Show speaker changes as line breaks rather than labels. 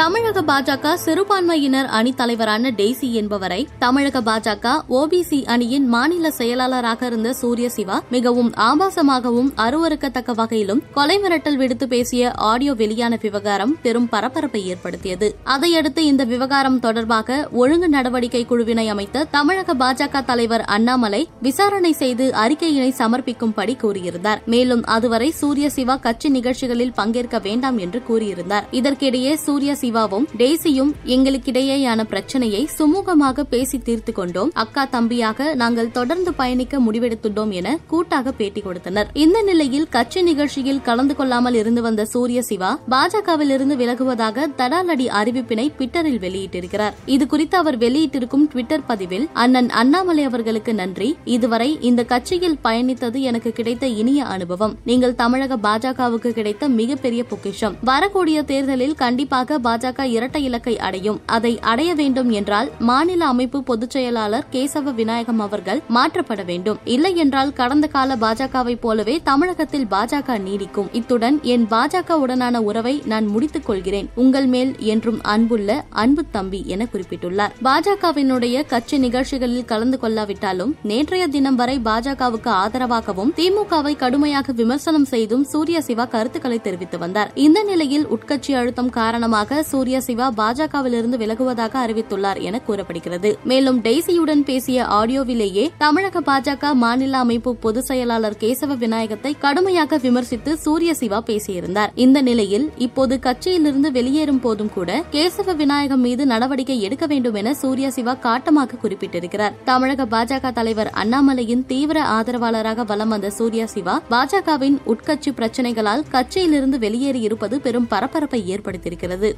தமிழக பாஜக சிறுபான்மையினர் அணி தலைவரான டெய்சி என்பவரை தமிழக பாஜக ஓபிசி அணியின் மாநில செயலாளராக இருந்த சூரிய சிவா மிகவும் ஆபாசமாகவும் அருவறுக்கத்தக்க வகையிலும் கொலை மிரட்டல் விடுத்து பேசிய ஆடியோ வெளியான விவகாரம் பெரும் பரபரப்பை ஏற்படுத்தியது. அதையடுத்து இந்த விவகாரம் தொடர்பாக ஒழுங்கு நடவடிக்கை குழுவினை அமைத்த தமிழக பாஜக தலைவர் அண்ணாமலை விசாரணை செய்து அறிக்கையினை சமர்ப்பிக்கும்படி கூறியிருந்தார். மேலும் அதுவரை சூரிய சிவா கட்சி நிகழ்ச்சிகளில் பங்கேற்க வேண்டாம் என்று கூறியிருந்தார். இதற்கிடையே சூரிய சிவாவும் டெய்சியும் எங்களுக்கிடையேயான பிரச்சனையை சுமூகமாக பேசி தீர்த்து கொண்டோம். அக்கா தம்பியாக நாங்கள் தொடர்ந்து பயணிக்க முடிவெடுத்துள்ளோம் என கூட்டாக பேட்டி கொடுத்தனர். இந்த நிலையில் கட்சி நிகழ்ச்சியில் கலந்து கொள்ளாமல் இருந்து வந்த சூரிய சிவா பாஜகவில் இருந்து விலகுவதாக தடாலடி அறிவிப்பினை ட்விட்டரில் வெளியிட்டிருக்கிறார். இது குறித்து அவர் வெளியிட்டிருக்கும் ட்விட்டர் பதிவில் அண்ணன் அண்ணாமலை அவர்களுக்கு நன்றி. இதுவரை இந்த கட்சியில் பயணித்தது எனக்கு கிடைத்த இனிய அனுபவம். நீங்கள் தமிழக பாஜகவுக்கு கிடைத்த மிகப்பெரிய பொக்கிஷம். வரக்கூடிய தேர்தலில் கண்டிப்பாக பாஜக பாஜக இரட்டை இலக்கை அடையும். அதை அடைய வேண்டும் என்றால் மாநில அமைப்பு பொதுச் செயலாளர் கேசவ விநாயகம் அவர்கள் மாற்றப்பட வேண்டும். இல்லை என்றால் கடந்த கால பாஜகவை போலவே தமிழகத்தில் பாஜக நீடிக்கும். இத்துடன் என் பாஜக உடனான உறவை நான் முடித்துக் கொள்கிறேன். உங்கள் மேல் என்றும் அன்புள்ள அன்பு தம்பி என குறிப்பிட்டுள்ளார். பாஜகவினுடைய கட்சி நிகழ்ச்சிகளில் கலந்து கொள்ளாவிட்டாலும் நேற்றைய தினம் வரை பாஜகவுக்கு ஆதரவாகவும் திமுகவை கடுமையாக விமர்சனம் செய்தும் சூர்யா சிவா கருத்துக்களை தெரிவித்து வந்தார். இந்த நிலையில் உட்கட்சி அழுத்தம் காரணமாக சூர்யா சிவா பாஜகவிலிருந்து விலகுவதாக அறிவித்துள்ளார் என கூறப்படுகிறது. மேலும் டெய்சியுடன் பேசிய ஆடியோவிலேயே தமிழக பாஜக மாநில அமைப்பு பொதுச் செயலாளர் கேசவ விநாயகத்தை கடுமையாக விமர்சித்து சூர்ய சிவா பேசியிருந்தார். இந்த நிலையில் இப்போது கட்சியிலிருந்து வெளியேறும் போதும் கூட கேசவ விநாயகம் மீது நடவடிக்கை எடுக்க வேண்டும் என சூர்யா சிவா காட்டமாக குறிப்பிட்டிருக்கிறார். தமிழக பாஜக தலைவர் அண்ணாமலையின் தீவிர ஆதரவாளராக வலம் வந்த சூர்யா சிவா பாஜகவின் உட்கட்சி பிரச்சினைகளால் கட்சியிலிருந்து வெளியேறியிருப்பது பெரும் பரபரப்பை ஏற்படுத்தியிருக்கிறது.